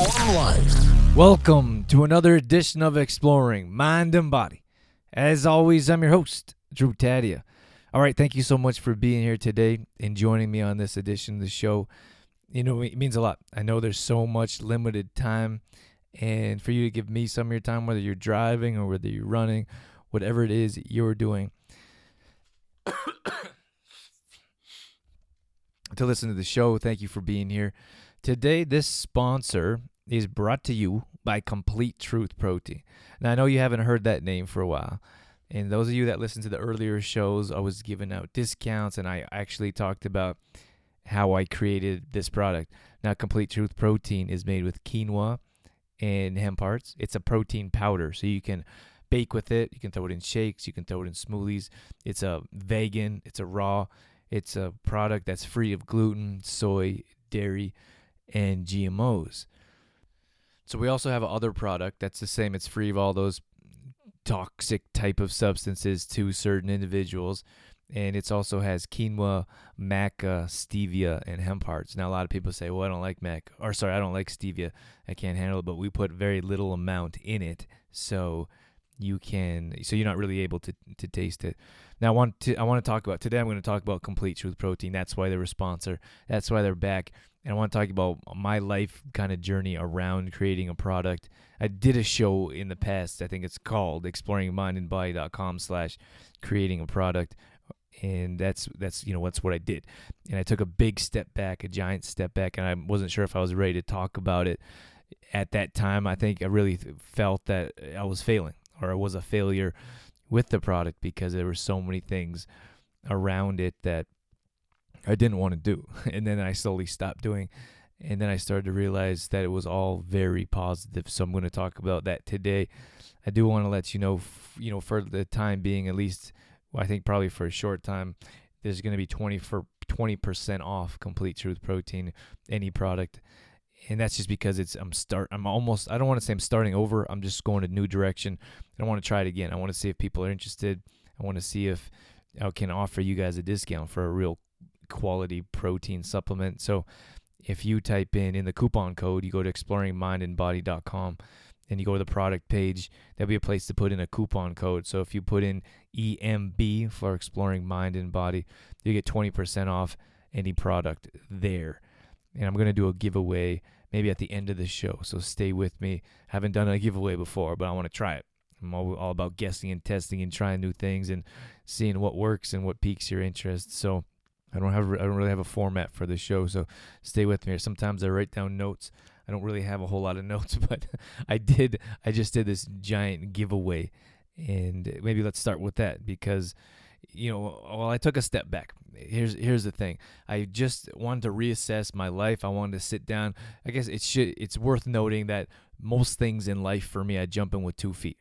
Transform life. Welcome to another edition of Exploring Mind and Body. As always, I'm your host, Drew Taddia. All right, thank you so much for being here today and joining me on this edition of the show. You know, it means a lot. I know there's so much limited time, and for you to give me some of your time, whether you're driving or whether you're running, whatever it is you're doing, to listen to the show, thank you for being here. Today, this sponsor is brought to you by Complete Truth Protein. Now, I know you haven't heard that name for a while. And those of you that listened to the earlier shows, I was giving out discounts and I actually talked about how I created this product. Now, Complete Truth Protein is made with quinoa and hemp hearts. It's a protein powder, so you can bake with it. You can throw it in shakes. You can throw it in smoothies. It's a vegan. It's a raw. It's a product that's free of gluten, soy, dairy, and GMOs. So we also have other product that's the same. It's free of all those toxic type of substances to certain individuals. And it also has quinoa, maca, stevia, and hemp hearts. Now a lot of people say, "Well, I don't like mac," or sorry, I don't like stevia. I can't handle it. But we put very little amount in it, so you can, so you're not really able to to taste it. Now I want to I want to talk about today. I'm going to talk about Complete Truth Protein. That's why they're a sponsor. That's why they're back and I want to talk about my life kind of journey around creating a product. I did a show in the past. I think it's called exploringmindandbody.com slash creating a product. And that's that's you know that's what I did, and I took a big step back, a giant step back, and I wasn't sure if I was ready to talk about it at that time. I think I really felt that I was failing, or I was a failure with the product because there were so many things around it that I didn't want to do. And then I slowly stopped doing. And then I started to realize that it was all very positive. So I'm going to talk about that today. I do want to let you know, you know, for the time being, at least, I think probably for a short time, there's going to be 20 for 20% off Complete Truth Protein, any product. And that's just because it's I'm start I'm almost I don't want to say I'm starting over. I'm just going a new direction. I want to try it again. I want to see if people are interested. I want to see if I can offer you guys a discount for a real quality protein supplement. So if you type in in the coupon code, you go to exploringmindandbody.com and you go to the product page, there'll be a place to put in a coupon code. So if you put in EMB for exploring mind and body, you get 20% off any product there. And I'm going to do a giveaway maybe at the end of the show. So stay with me. Haven't done a giveaway before, but I want to try it. I'm all, all about guessing and testing and trying new things and seeing what works and what piques your interest. So I don't have I don't really have a format for the show, so stay with me. Sometimes I write down notes. I don't really have a whole lot of notes, but I did. I just did this giant giveaway, and maybe let's start with that because you know, well, I took a step back. Here's here's the thing. I just wanted to reassess my life. I wanted to sit down. I guess it should. It's worth noting that most things in life for me, I jump in with two feet.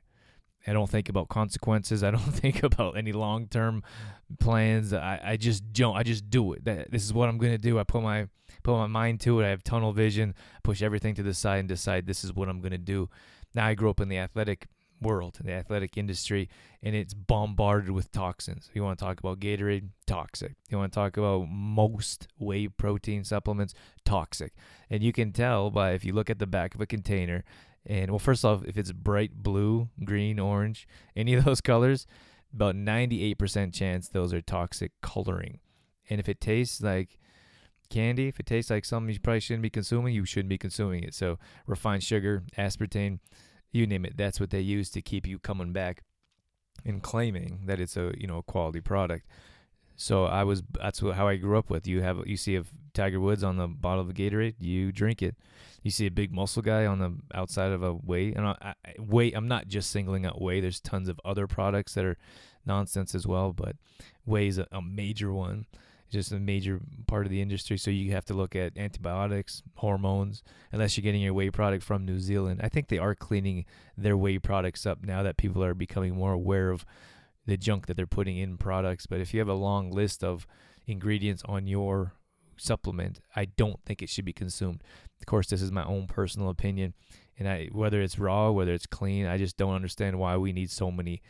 I don't think about consequences. I don't think about any long term plans. I, I just don't. I just do it. That, this is what I'm gonna do. I put my put my mind to it. I have tunnel vision. Push everything to the side and decide this is what I'm gonna do. Now I grew up in the athletic world, in the athletic industry, and it's bombarded with toxins. You want to talk about Gatorade? Toxic. You want to talk about most whey protein supplements? Toxic. And you can tell by if you look at the back of a container and well, first off, if it's bright blue, green, orange, any of those colors, about 98% chance those are toxic coloring. And if it tastes like candy, if it tastes like something you probably shouldn't be consuming, you shouldn't be consuming it. So refined sugar, aspartame, you name it, that's what they use to keep you coming back and claiming that it's a you know a quality product. So I was that's how I grew up with. You have you see a Tiger Woods on the bottle of Gatorade, you drink it. You see a big muscle guy on the outside of a whey, and I, I, whey. I'm not just singling out whey. There's tons of other products that are nonsense as well, but whey is a, a major one. Just a major part of the industry. So you have to look at antibiotics, hormones, unless you're getting your whey product from New Zealand. I think they are cleaning their whey products up now that people are becoming more aware of the junk that they're putting in products. But if you have a long list of ingredients on your supplement, I don't think it should be consumed. Of course, this is my own personal opinion, and I whether it's raw, whether it's clean, I just don't understand why we need so many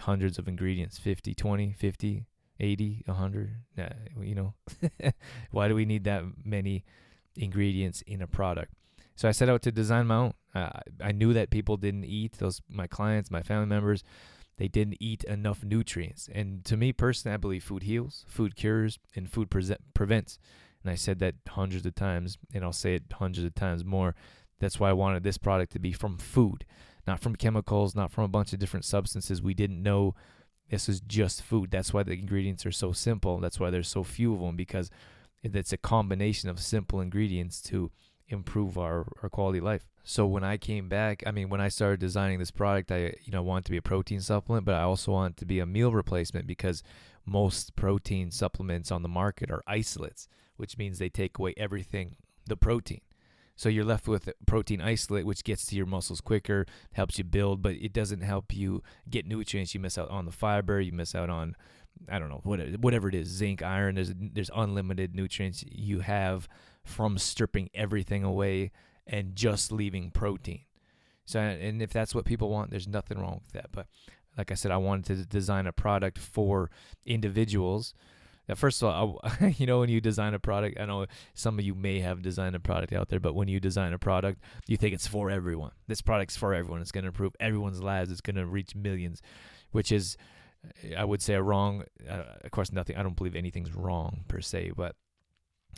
hundreds of ingredients 50 20 50 80 100 nah, you know why do we need that many ingredients in a product So I set out to design my own. Uh, I knew that people didn't eat those my clients, my family members, they didn't eat enough nutrients. And to me personally, I believe food heals, food cures, and food pre- prevents. And I said that hundreds of times, and I'll say it hundreds of times more. That's why I wanted this product to be from food, not from chemicals, not from a bunch of different substances. We didn't know this is just food. That's why the ingredients are so simple. That's why there's so few of them because it's a combination of simple ingredients to improve our, our quality of life. So when I came back, I mean, when I started designing this product, I you know wanted to be a protein supplement, but I also want to be a meal replacement because most protein supplements on the market are isolates, which means they take away everything the protein. So you're left with a protein isolate, which gets to your muscles quicker, helps you build, but it doesn't help you get nutrients. You miss out on the fiber, you miss out on, I don't know, whatever it is, zinc, iron. There's there's unlimited nutrients you have from stripping everything away and just leaving protein. So, and if that's what people want, there's nothing wrong with that. But like I said, I wanted to design a product for individuals now, first of all, I, you know, when you design a product, I know some of you may have designed a product out there, but when you design a product, you think it's for everyone. This product's for everyone. It's going to improve everyone's lives. It's going to reach millions, which is, I would say, a wrong. Uh, of course, nothing. I don't believe anything's wrong per se, but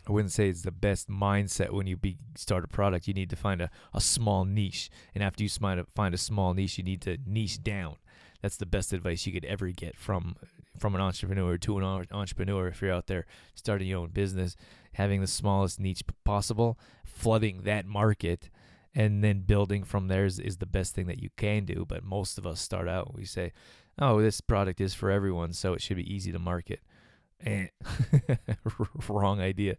I wouldn't say it's the best mindset when you be, start a product. You need to find a, a small niche, and after you find a, find a small niche, you need to niche down. That's the best advice you could ever get from from an entrepreneur to an entrepreneur if you're out there starting your own business having the smallest niche possible flooding that market and then building from there is, is the best thing that you can do. But most of us start out we say oh this product is for everyone so it should be easy to market eh. wrong idea,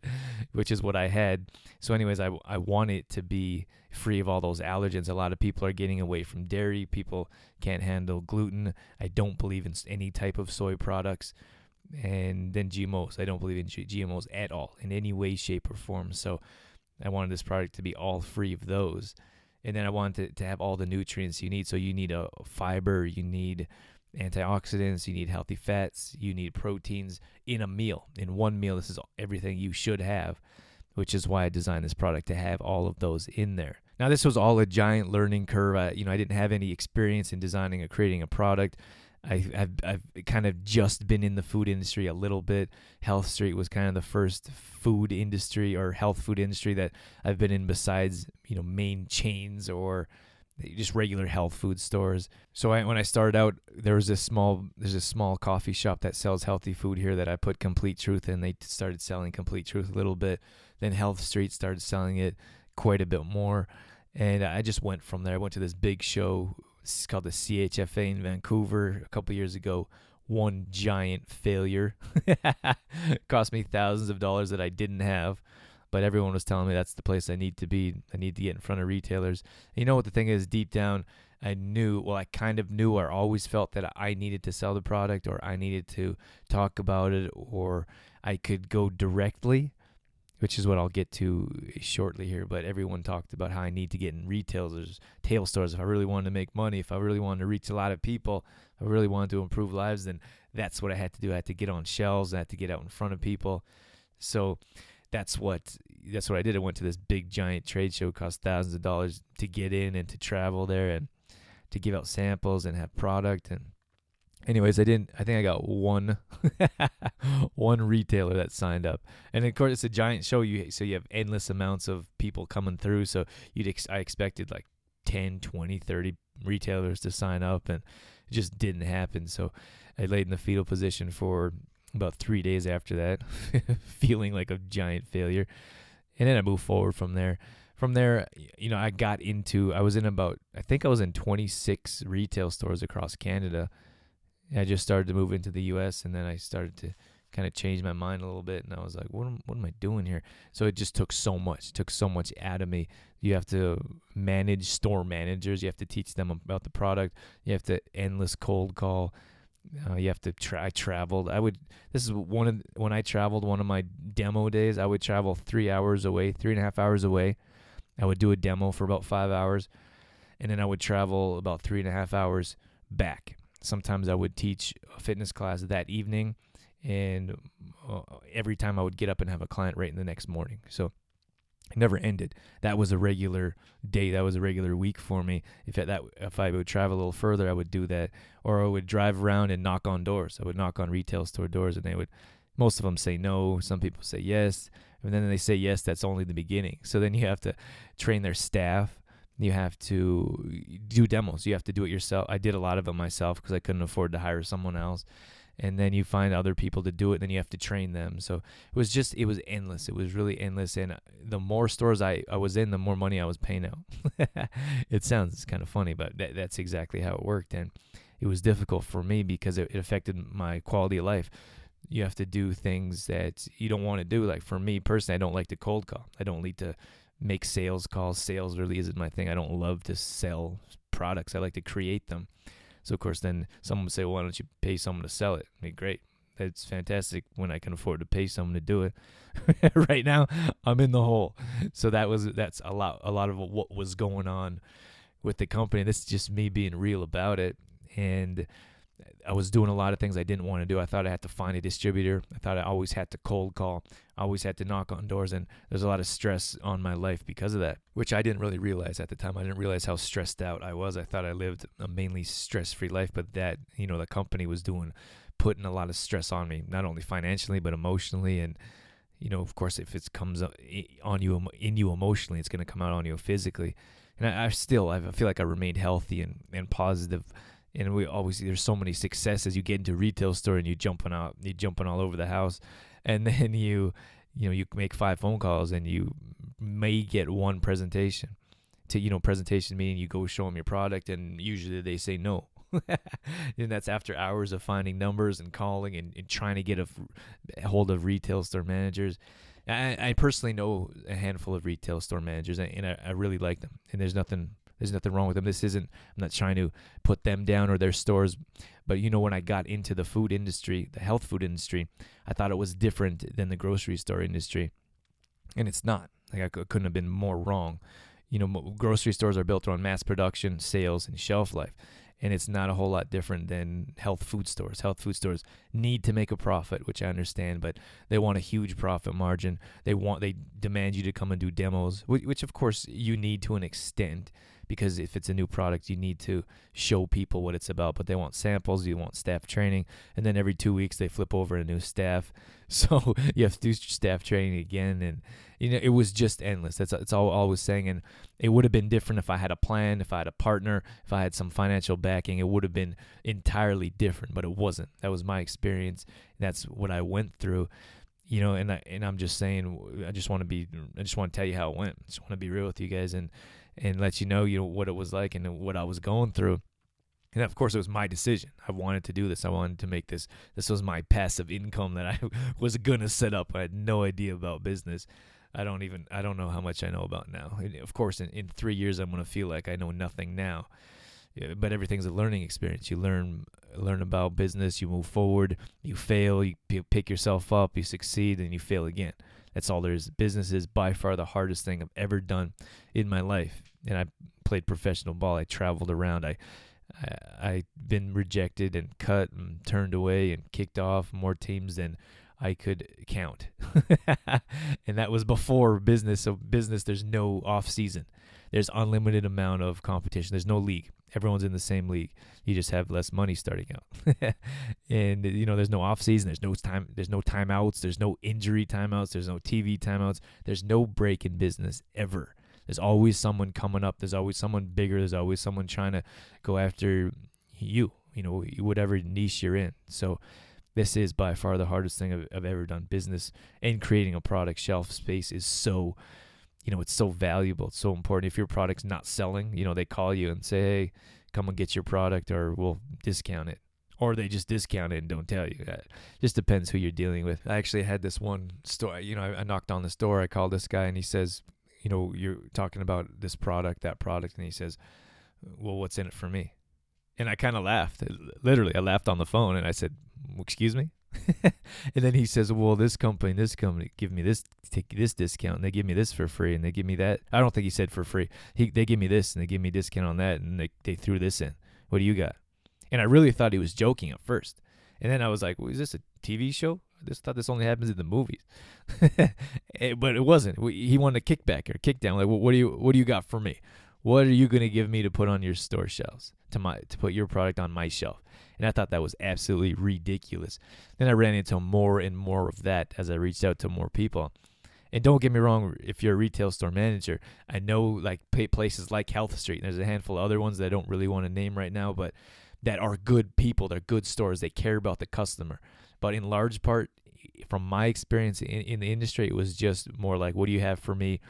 which is what I had. So, anyways, I, I want it to be free of all those allergens. A lot of people are getting away from dairy. People can't handle gluten. I don't believe in any type of soy products. And then GMOs. I don't believe in GMOs at all in any way, shape, or form. So, I wanted this product to be all free of those. And then I wanted to, to have all the nutrients you need. So, you need a fiber, you need antioxidants, you need healthy fats, you need proteins in a meal. In one meal, this is everything you should have, which is why I designed this product to have all of those in there. Now, this was all a giant learning curve. I, you know, I didn't have any experience in designing or creating a product. I, have I've kind of just been in the food industry a little bit. Health Street was kind of the first food industry or health food industry that I've been in besides, you know, main chains or just regular health food stores. So I, when I started out, there was this small there's a small coffee shop that sells healthy food here that I put Complete Truth in. They started selling Complete Truth a little bit. Then Health Street started selling it quite a bit more, and I just went from there. I went to this big show. It's called the CHFA in Vancouver a couple years ago. One giant failure. Cost me thousands of dollars that I didn't have but everyone was telling me that's the place I need to be. I need to get in front of retailers. And you know what the thing is? Deep down, I knew, well, I kind of knew or always felt that I needed to sell the product or I needed to talk about it or I could go directly, which is what I'll get to shortly here. But everyone talked about how I need to get in retailers, tail stores. If I really wanted to make money, if I really wanted to reach a lot of people, if I really wanted to improve lives, then that's what I had to do. I had to get on shelves, I had to get out in front of people. So, that's what that's what I did. I went to this big giant trade show, cost thousands of dollars to get in and to travel there and to give out samples and have product and anyways, I didn't I think I got one one retailer that signed up. And of course it's a giant show you so you have endless amounts of people coming through so you'd ex- I expected like 10, 20, 30 retailers to sign up and it just didn't happen. So I laid in the fetal position for about three days after that, feeling like a giant failure. And then I moved forward from there. From there, you know, I got into, I was in about, I think I was in 26 retail stores across Canada. I just started to move into the US and then I started to kind of change my mind a little bit. And I was like, what am, what am I doing here? So it just took so much, took so much out of me. You have to manage store managers, you have to teach them about the product, you have to endless cold call uh, you have to try. I traveled. I would. This is one of when I traveled. One of my demo days. I would travel three hours away, three and a half hours away. I would do a demo for about five hours, and then I would travel about three and a half hours back. Sometimes I would teach a fitness class that evening, and uh, every time I would get up and have a client right in the next morning. So It never ended. That was a regular day. That was a regular week for me. If that if I would travel a little further, I would do that, or I would drive around and knock on doors. I would knock on retail store doors, and they would. Most of them say no. Some people say yes, and then they say yes. That's only the beginning. So then you have to train their staff. You have to do demos. You have to do it yourself. I did a lot of them myself because I couldn't afford to hire someone else and then you find other people to do it and then you have to train them. So it was just it was endless. It was really endless. And uh, the more stores i, I was in the more money i was paying out. It sounds kind of funny but that, that's exactly how it worked. And it was difficult for me because it, it affected my quality of life. You have to do things that you don't want to do. Like for me personally i don't like to cold call. I don't like to make sales calls. Sales really isn't my thing. I don't love to sell products. I like to create them so of course, then someone would say, well, "Why don't you pay someone to sell it?" I mean, great. That's fantastic when I can afford to pay someone to do it. right now, I'm in the hole. So that was that's a lot a lot of what was going on with the company. This is just me being real about it, and I was doing a lot of things I didn't want to do. I thought I had to find a distributor. I thought I always had to cold call. I always had to knock on doors, and there's a lot of stress on my life because of that, which I didn't really realize at the time. I didn't realize how stressed out I was. I thought I lived a mainly stress-free life, but that you know the company was doing, putting a lot of stress on me, not only financially but emotionally, and you know, of course, if it comes on you in you emotionally, it's going to come out on you physically. And I, I still, I feel like I remained healthy and and positive and we always there's so many successes. You get into retail store and you jumping out, you jumping all over the house, and then you, you know, you make five phone calls and you may get one presentation. To you know, presentation meaning you go show them your product, and usually they say no. and that's after hours of finding numbers and calling and, and trying to get a, hold of retail store managers. I, I, personally know a handful of retail store managers, and I, I really like them. And there's nothing there's nothing wrong with them. This isn't, I'm not trying to put them down or their stores. But you know, when I got into the food industry, the health food industry, I thought it was different than the grocery store industry. And it's not. Like I couldn't have been more wrong. You know, grocery stores are built around mass production, sales, and shelf life and it's not a whole lot different than health food stores. Health food stores need to make a profit, which I understand, but they want a huge profit margin. They want they demand you to come and do demos, which of course you need to an extent because if it's a new product, you need to show people what it's about. But they want samples, you want staff training, and then every two weeks they flip over a new staff. So you have to do staff training again, and you know it was just endless. That's that's all, I was saying, and it would have been different if I had a plan, if I had a partner, if I had some financial backing. It would have been entirely different, but it wasn't. That was my experience. That's what I went through you know, and I and I'm just saying, I just want to be, I just want to tell you how it went. I just want to be real with you guys, and and let you know, you know, what it was like and what I was going through. And of course, it was my decision. I wanted to do this. I wanted to make this. This was my passive income that I was gonna set up. I had no idea about business. I don't even. I don't know how much I know about now. And of course, in, in three years, I'm gonna feel like I know nothing now. But everything's a learning experience. You learn learn about business. You move forward. You fail. You pick yourself up. You succeed, and you fail again. That's all there is. Business is by far the hardest thing I've ever done in my life. And I played professional ball. I traveled around. I, I I've been rejected and cut and turned away and kicked off more teams than I could count. and that was before business. So business, there's no off season. There's unlimited amount of competition. There's no league. Everyone's in the same league. You just have less money starting out. and you know, there's no off season. There's no time. There's no timeouts. There's no injury timeouts. There's no TV timeouts. There's no break in business ever. There's always someone coming up. There's always someone bigger. There's always someone trying to go after you. You know, whatever niche you're in. So this is by far the hardest thing I've, I've ever done. Business and creating a product shelf space is so you know, it's so valuable. It's so important. If your product's not selling, you know, they call you and say, hey, come and get your product or we'll discount it. Or they just discount it and don't tell you. It just depends who you're dealing with. I actually had this one store, you know, I, I knocked on this door. I called this guy and he says, you know, you're talking about this product, that product. And he says, well, what's in it for me? And I kind of laughed. Literally, I laughed on the phone and I said, excuse me? and then he says, "Well, this company, this company, give me this, take this discount, and they give me this for free, and they give me that." I don't think he said for free. He they give me this, and they give me a discount on that, and they they threw this in. What do you got? And I really thought he was joking at first, and then I was like, well, "Is this a TV show?" this thought this only happens in the movies, Eh, but it wasn't. He wanted a kickback or a kickdown. Like, what, what do you what do you got for me? What are you gonna give me to put on your store shelves to my to put your product on my shelf? And I thought that was absolutely ridiculous. Then I ran into more and more of that as I reached out to more people. And don't get me wrong, if you're a retail store manager, I know like places like Health Street, and there's a handful of other ones that I don't really want to name right now, but that are good people, they're good stores, they care about the customer. But in large part, from my experience in, in the industry, it was just more like, what do you have for me,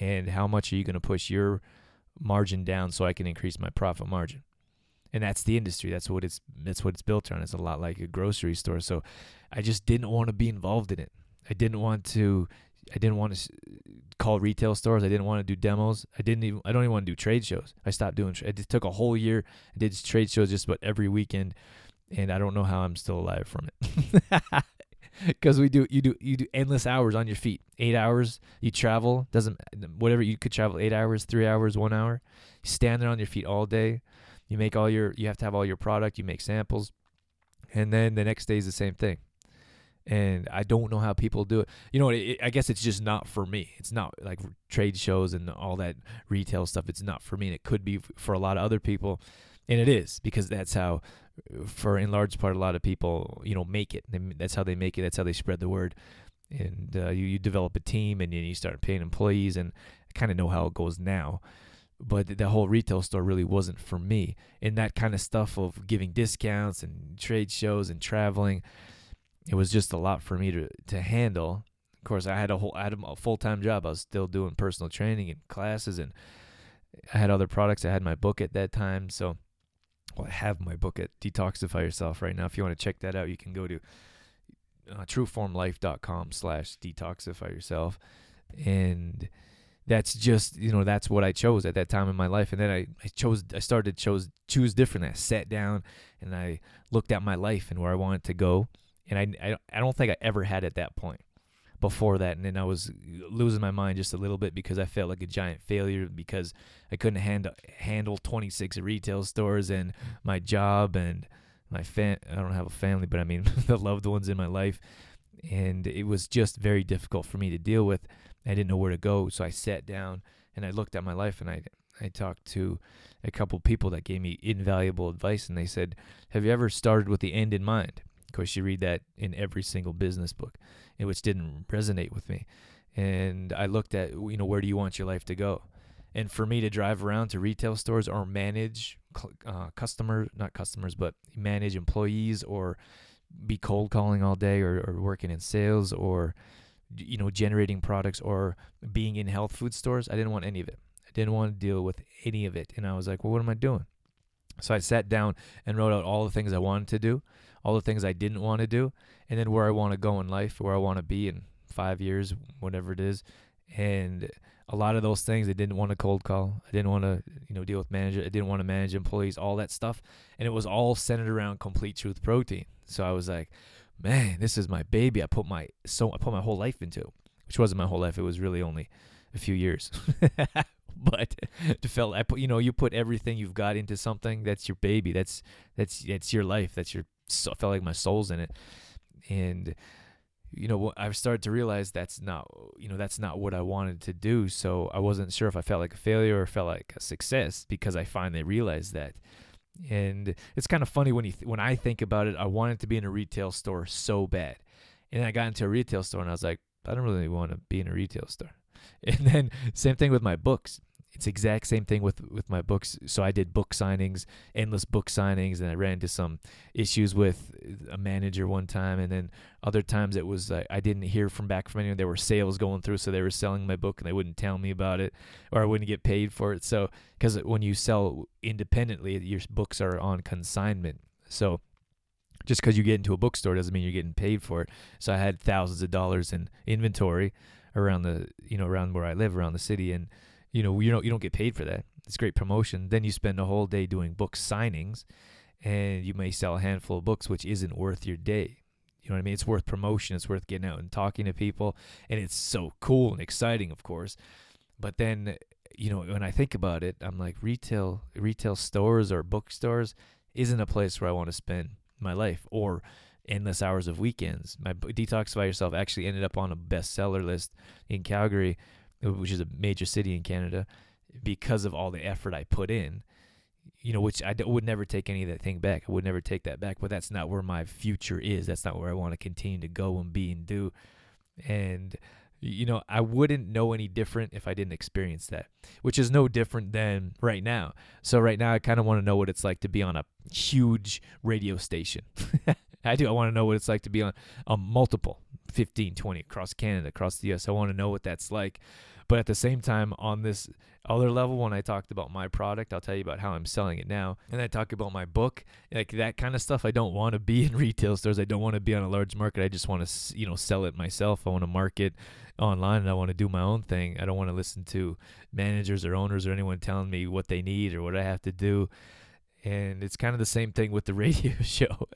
and how much are you going to push your margin down so I can increase my profit margin? And that's the industry. That's what it's that's what it's built on. It's a lot like a grocery store. So I just didn't want to be involved in it. I didn't want to I didn't want to call retail stores. I didn't want to do demos. I didn't even. I don't even want to do trade shows. I stopped doing. I just took a whole year. I did trade shows just about every weekend, and I don't know how I'm still alive from it. Because we do, you do, you do endless hours on your feet. Eight hours. You travel. Doesn't whatever you could travel. Eight hours, three hours, one hour. You stand there on your feet all day. You make all your. You have to have all your product. You make samples, and then the next day is the same thing and I don't know how people do it. You know, it, I guess it's just not for me. It's not like trade shows and all that retail stuff. It's not for me, and it could be for a lot of other people, and it is because that's how, for in large part, a lot of people you know make it. That's how they make it. That's how they spread the word, and uh, you you develop a team and you start paying employees, and I kind of know how it goes now. But the whole retail store really wasn't for me, and that kind of stuff of giving discounts and trade shows and traveling it was just a lot for me to to handle. Of course, I had a whole I had a full time job. I was still doing personal training and classes, and I had other products. I had my book at that time, so well, I have my book at Detoxify Yourself right now. If you want to check that out, you can go to uh, trueformlife.com slash detoxify yourself, and that's just you know that's what I chose at that time in my life. And then I, I chose I started chose choose differently. I sat down and I looked at my life and where I wanted to go and I, I, I don't think I ever had at that point before that and then I was losing my mind just a little bit because I felt like a giant failure because I couldn't handle handle 26 retail stores and my job and my fam I don't have a family but I mean the loved ones in my life and it was just very difficult for me to deal with I didn't know where to go so I sat down and I looked at my life and I I talked to a couple people that gave me invaluable advice and they said have you ever started with the end in mind Of course, you read that in every single business book, which didn't resonate with me. And I looked at, you know, where do you want your life to go? And for me to drive around to retail stores or manage uh, customers, not customers, but manage employees or be cold calling all day or, or working in sales or, you know, generating products or being in health food stores, I didn't want any of it. I didn't want to deal with any of it. And I was like, well, what am I doing? So I sat down and wrote out all the things I wanted to do all the things I didn't want to do, and then where I want to go in life, where I want to be in five years, whatever it is. And a lot of those things, I didn't want to cold call. I didn't want to, you know, deal with manager. I didn't want to manage employees, all that stuff. And it was all centered around complete truth protein. So I was like, man, this is my baby. I put my so I put my whole life into, which wasn't my whole life. It was really only a few years. but to feel I put you know you put everything you've got into something that's your baby that's that's that's your life that's your so, I felt like my soul's in it, and you know I've started to realize that's not you know that's not what I wanted to do. So I wasn't sure if I felt like a failure or felt like a success because I finally realized that. And it's kind of funny when you th- when I think about it, I wanted to be in a retail store so bad, and I got into a retail store and I was like, I don't really want to be in a retail store. And then same thing with my books it's exact same thing with with my books. So i did book signings endless book signings and i ran into some issues with a manager one time and then other times it was uh, i didn't hear from back from anyone. There were sales going through so they were selling my book and they wouldn't tell me about it or i wouldn't get paid for it. So because when you sell independently your books are on consignment. So just because you get into a bookstore doesn't mean you're getting paid for it. So i had thousands of dollars in inventory around the you know around where i live around the city and you know you don't you don't get paid for that. It's great promotion. Then you spend a whole day doing book signings, and you may sell a handful of books, which isn't worth your day. You know what I mean? It's worth promotion. It's worth getting out and talking to people, and it's so cool and exciting, of course. But then, you know, when I think about it, I'm like retail retail stores or bookstores isn't a place where I want to spend my life or endless hours of weekends. My Detoxify Yourself actually ended up on a bestseller list in Calgary, which is a major city in Canada, because of all the effort I put in. You know, which I d- would never take any of that thing back. I would never take that back. But that's not where my future is. That's not where I want to continue to go and be and do. And you know, I wouldn't know any different if I didn't experience that, which is no different than right now. So right now, I kind of want to know what it's like to be on a huge radio station. I do. I want to know what it's like to be on a multiple 15, 20 across Canada, across the US. I want to know what that's like. But at the same time, on this other level, when I talked about my product, I'll tell you about how I'm selling it now. And I talk about my book, like that kind of stuff. I don't want to be in retail stores. I don't want to be on a large market. I just want to, you know, sell it myself. I want to market online and I want to do my own thing. I don't want to listen to managers or owners or anyone telling me what they need or what I have to do. And it's kind of the same thing with the radio show.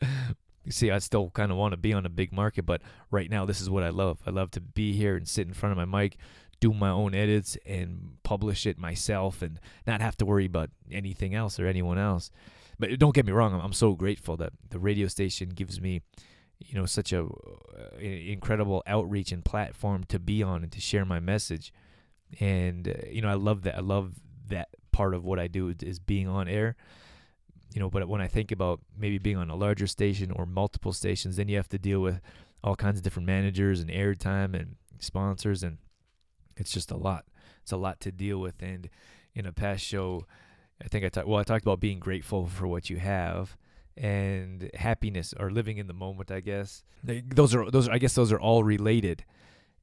See, I still kind of want to be on a big market, but right now, this is what I love. I love to be here and sit in front of my mic, do my own edits, and publish it myself and not have to worry about anything else or anyone else. But don't get me wrong, I'm so grateful that the radio station gives me you know such a uh, incredible outreach and platform to be on and to share my message and uh, you know i love that i love that part of what i do is being on air you know but when i think about maybe being on a larger station or multiple stations then you have to deal with all kinds of different managers and airtime and sponsors and it's just a lot. It's a lot to deal with and in a past show i think i talked well i talked about being grateful for what you have and happiness or living in the moment i guess. Those are those are, i guess those are all related.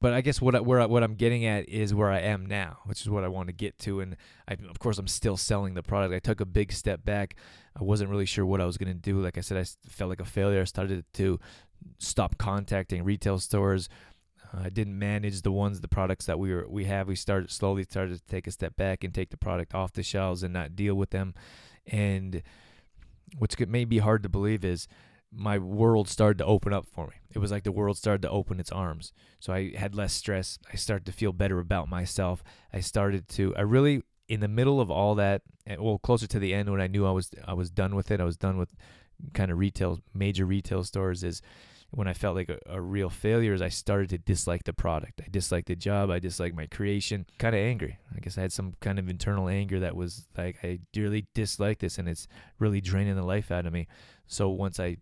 But i guess what I, where I, what i'm getting at is where i am now which is what i want to get to and I, of course i'm still selling the product. I took a big step back. I wasn't really sure what i was going to do. Like i said i felt like a failure. I started to stop contacting retail stores I didn't manage the ones, the products that we were we have. We started slowly started to take a step back and take the product off the shelves and not deal with them. And what's may be hard to believe is my world started to open up for me. It was like the world started to open its arms. So I had less stress. I started to feel better about myself. I started to I really in the middle of all that, eh, well closer to the end when I knew I was I was done with it. I was done with kind of retail major retail stores is when I felt like a, a, real failure is I started to dislike the product. I disliked the job. I disliked my creation. Kind of angry. I guess I had some kind of internal anger that was like I dearly dislike this and it's really draining the life out of me. So once I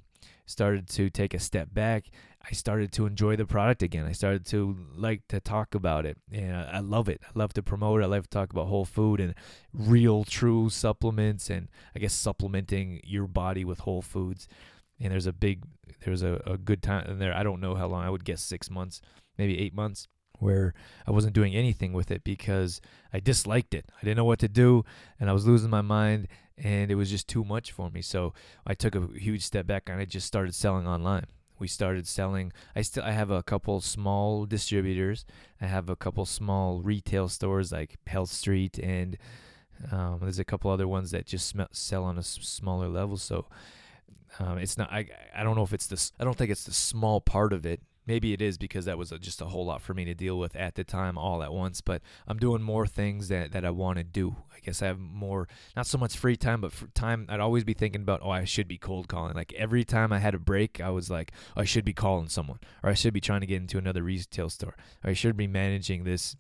started to take a step back, I started to enjoy the product again. I started to like to talk about it. And I love it. I love to promote it. I love to talk about whole food and real, true supplements and I guess supplementing your body with whole foods and there's a big there's a, a good time in there. I don't know how long. I would guess six months maybe eight months where i wasn't doing anything with it because i disliked it. I didn't know what to do and i was losing my mind and it was just too much for me. So i took a huge step back and i just started selling online. We started selling i still i have a couple small distributors. I have a couple small retail stores like health street and um, there's a couple other ones that just sell on a smaller level. So um, it's not. I I don't know if it's this. I don't think it's the small part of it. Maybe it is because that was a, just a whole lot for me to deal with at the time, all at once. But I'm doing more things that that I want to do. I guess I have more, not so much free time, but time. I'd always be thinking about, oh, I should be cold calling. Like every time I had a break, I was like, oh, I should be calling someone, or I should be trying to get into another retail store, or I should be managing this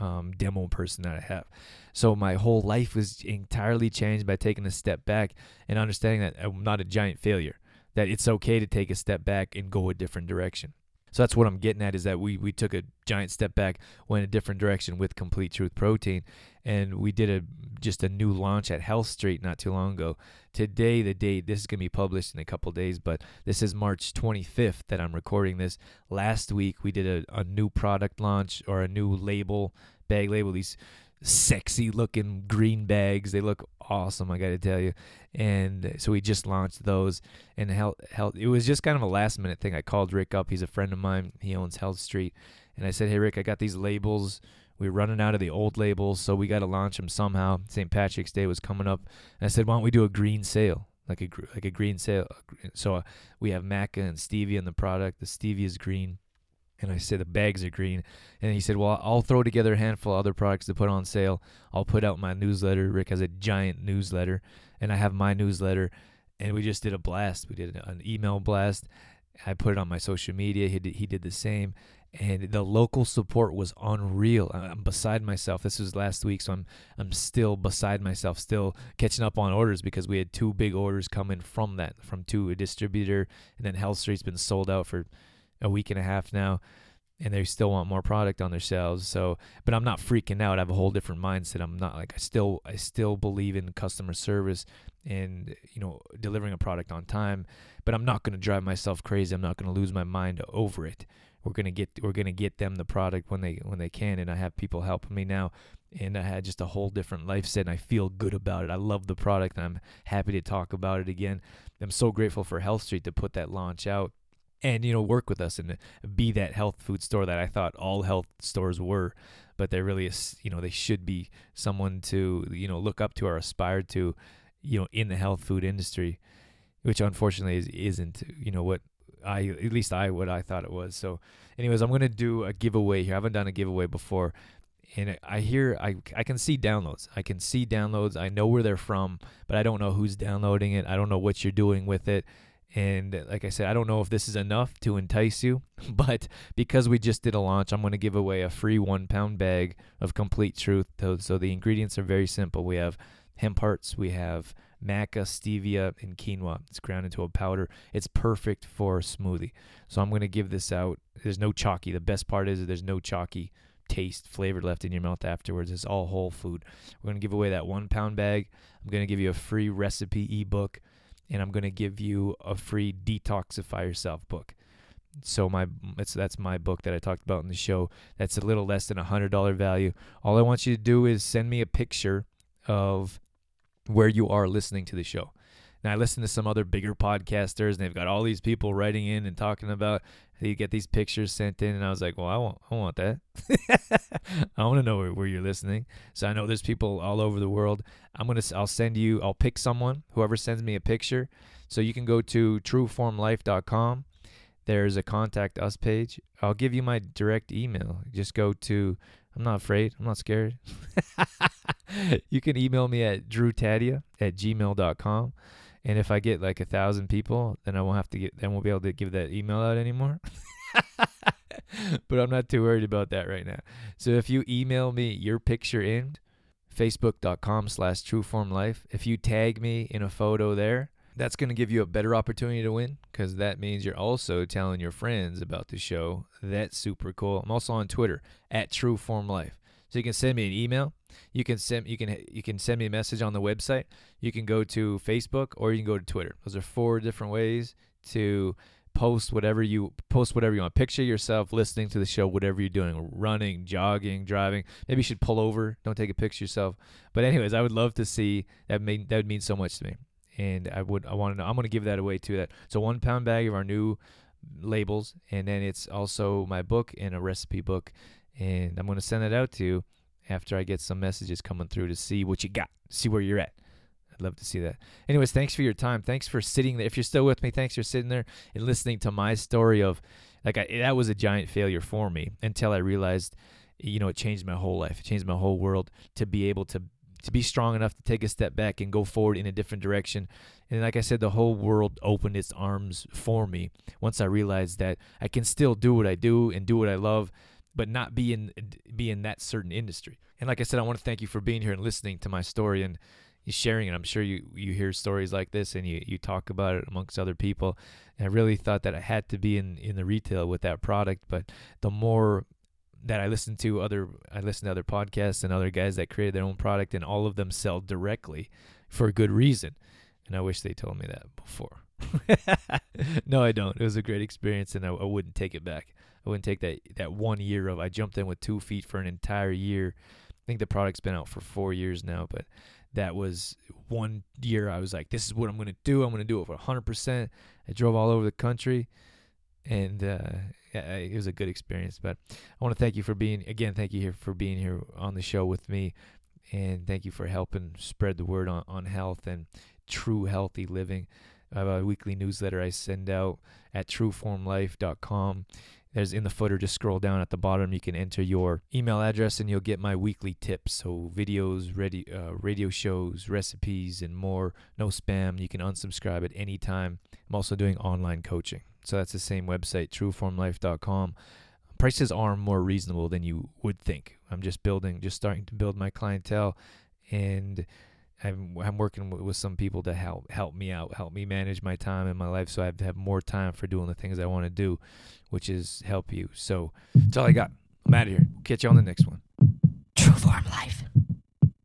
um, demo person that I have. So my whole life was entirely changed by taking a step back and understanding that I'm not a giant failure. That it's okay to take a step back and go a different direction. So that's what I'm getting at is that we we took a giant step back, went a different direction with Complete Truth Protein, and we did a just a new launch at Health Street not too long ago. Today, the date this is gonna be published in a couple days, but this is March 25th that I'm recording this. Last week we did a, a new product launch or a new label bag label. These sexy looking green bags. They look awesome, I got to tell you. And so we just launched those and health, health. It was just kind of a last minute thing. I called Rick up. He's a friend of mine. He owns Health Street. And I said, Hey, Rick, I got these labels. We are running out of the old labels, so we got to launch them somehow. St. Patrick's Day was coming up. And I said, Why don't we do a green sale? Like a like a green sale. So uh, we have maca and stevia in the product. The stevia is green and I said the bags are green. And he said, Well, I'll throw together a handful of other products to put on sale. I'll put out my newsletter. Rick has a giant newsletter, and I have my newsletter. And we just did a blast. We did an email blast. I put it on my social media. He did, he did the same. And the local support was unreal. I'm beside myself. This was last week, so I'm I'm still beside myself, still catching up on orders because we had two big orders coming from that, from two a distributor, and then Health Street's been sold out for a week and a half now and they still want more product on their shelves. So, but I'm not freaking out. I have a whole different mindset. I'm not like I still I still believe in customer service and you know delivering a product on time, but I'm not going to drive myself crazy. I'm not going to lose my mind over it. We're going to get we're to get them the product when they when they can and I have people helping me now and I had just a whole different life set and I feel good about it. I love the product I'm happy to talk about it again. I'm so grateful for Health Street to put that launch out and you know work with us and be that health food store that I thought all health stores were but they're really you know they should be someone to you know look up to or aspire to you know in the health food industry which unfortunately is, isn't you know what I at least I what I thought it was so anyways I'm going to do a giveaway here I haven't done a giveaway before and I hear I I can see downloads. I can see downloads. I know where they're from, but I don't know who's downloading it. I don't know what you're doing with it. And uh, like I said, I don't know if this is enough to entice you, but because we just did a launch, I'm going to give away a free one pound bag of complete truth. So the ingredients are very simple. We have hemp hearts, we have maca, stevia, and quinoa. It's ground into a powder. It's perfect for a smoothie. So I'm going to give this out. There's no chalky. The best part is there's no chalky taste, flavor left in your mouth afterwards. It's all whole food. We're going to give away that one pound bag. I'm going to give you a free recipe ebook and I'm going to give you a free detoxify yourself book. So my it's that's my book that I talked about in the show. That's a little less than a hundred dollar value. All I want you to do is send me a picture of where you are listening to the show. Now I listen to some other bigger podcasters, and they've got all these people writing in and talking about. You get these pictures sent in, and I was like, "Well, I want, I want that. I want to know where, where, you're listening." So I know there's people all over the world. I'm gonna, I'll send you, I'll pick someone, whoever sends me a picture. So you can go to trueformlife.com. There's a contact us page. I'll give you my direct email. Just go to. I'm not afraid. I'm not scared. you can email me at drewtadia at gmail.com. And if I get like a thousand people, then I won't have to get, then won't be able to give that email out anymore. but I'm not too worried about that right now. So if you email me your picture in facebook.com slash trueformlife, if you tag me in a photo there, that's going to give you a better opportunity to win because that means you're also telling your friends about the show. That's super cool. I'm also on Twitter at trueformlife. So you can send me an email you can send you can you can send me a message on the website. You can go to Facebook or you can go to Twitter. Those are four different ways to post whatever you post whatever you want. Picture yourself listening to the show, whatever you're doing, running, jogging, driving. Maybe you should pull over. Don't take a picture yourself. But anyways, I would love to see that. Mean that would mean so much to me. And I would I want to know. I'm going to give that away too. That so one pound bag of our new labels, and then it's also my book and a recipe book, and I'm going to send it out to you after I get some messages coming through to see what you got, see where you're at. I'd love to see that. Anyways, thanks for your time. Thanks for sitting there. If you're still with me, thanks for sitting there and listening to my story of like I, that was a giant failure for me until I realized, you know, it changed my whole life. It changed my whole world to be able to to be strong enough to take a step back and go forward in a different direction. And like I said, the whole world opened its arms for me once I realized that I can still do what I do and do what I love but not be in be in that certain industry. And like I said, I want to thank you for being here and listening to my story and sharing it. I'm sure you you hear stories like this and you you talk about it amongst other people. And I really thought that I had to be in in the retail with that product, but the more that I listen to other I listen to other podcasts and other guys that created their own product and all of them sell directly for a good reason. And I wish they told me that before. no, I don't. It was a great experience and I, I wouldn't take it back. I wouldn't take that that one year of I jumped in with two feet for an entire year. I think the product's been out for four years now, but that was one year I was like, this is what I'm to do. I'm to do it for 100%. I drove all over the country, and uh, it was a good experience. But I want to thank you for being again. Thank you here for being here on the show with me, and thank you for helping spread the word on, on health and true healthy living. I have a weekly newsletter I send out at trueformlife.com. There's in the footer, just scroll down at the bottom. You can enter your email address and you'll get my weekly tips. So, videos, ready, uh, radio shows, recipes, and more. No spam. You can unsubscribe at any time. I'm also doing online coaching. So that's the same website, trueformlife.com. Prices are more reasonable than you would think. I'm just building, just starting to build my clientele, and I'm I'm working with some people to help help me out, help me manage my time in my life, so I have to have more time for doing the things I want to do, which is help you. So that's all I got. I'm out of here. Catch you on the next one. True form life.